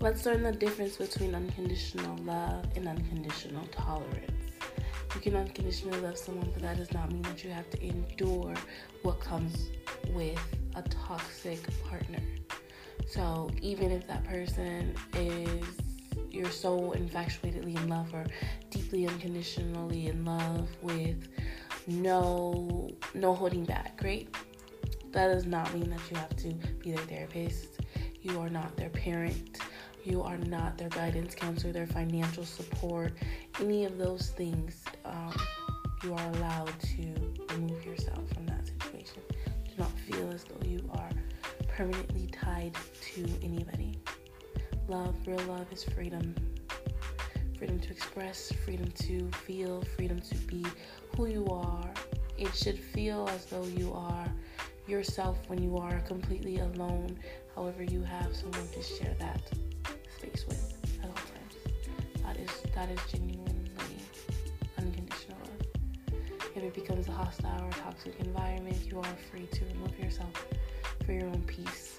Let's learn the difference between unconditional love and unconditional tolerance. You can unconditionally love someone, but that does not mean that you have to endure what comes with a toxic partner. So even if that person is you're so infatuatedly in love or deeply unconditionally in love with no no holding back, right? That does not mean that you have to be their therapist. You are not their parent. You are not their guidance counselor, their financial support, any of those things. Um, you are allowed to remove yourself from that situation. Do not feel as though you are permanently tied to anybody. Love, real love, is freedom. Freedom to express, freedom to feel, freedom to be who you are. It should feel as though you are yourself when you are completely alone. However, you have someone to share that is that is genuinely unconditional love. If it becomes a hostile or toxic environment, you are free to remove yourself for your own peace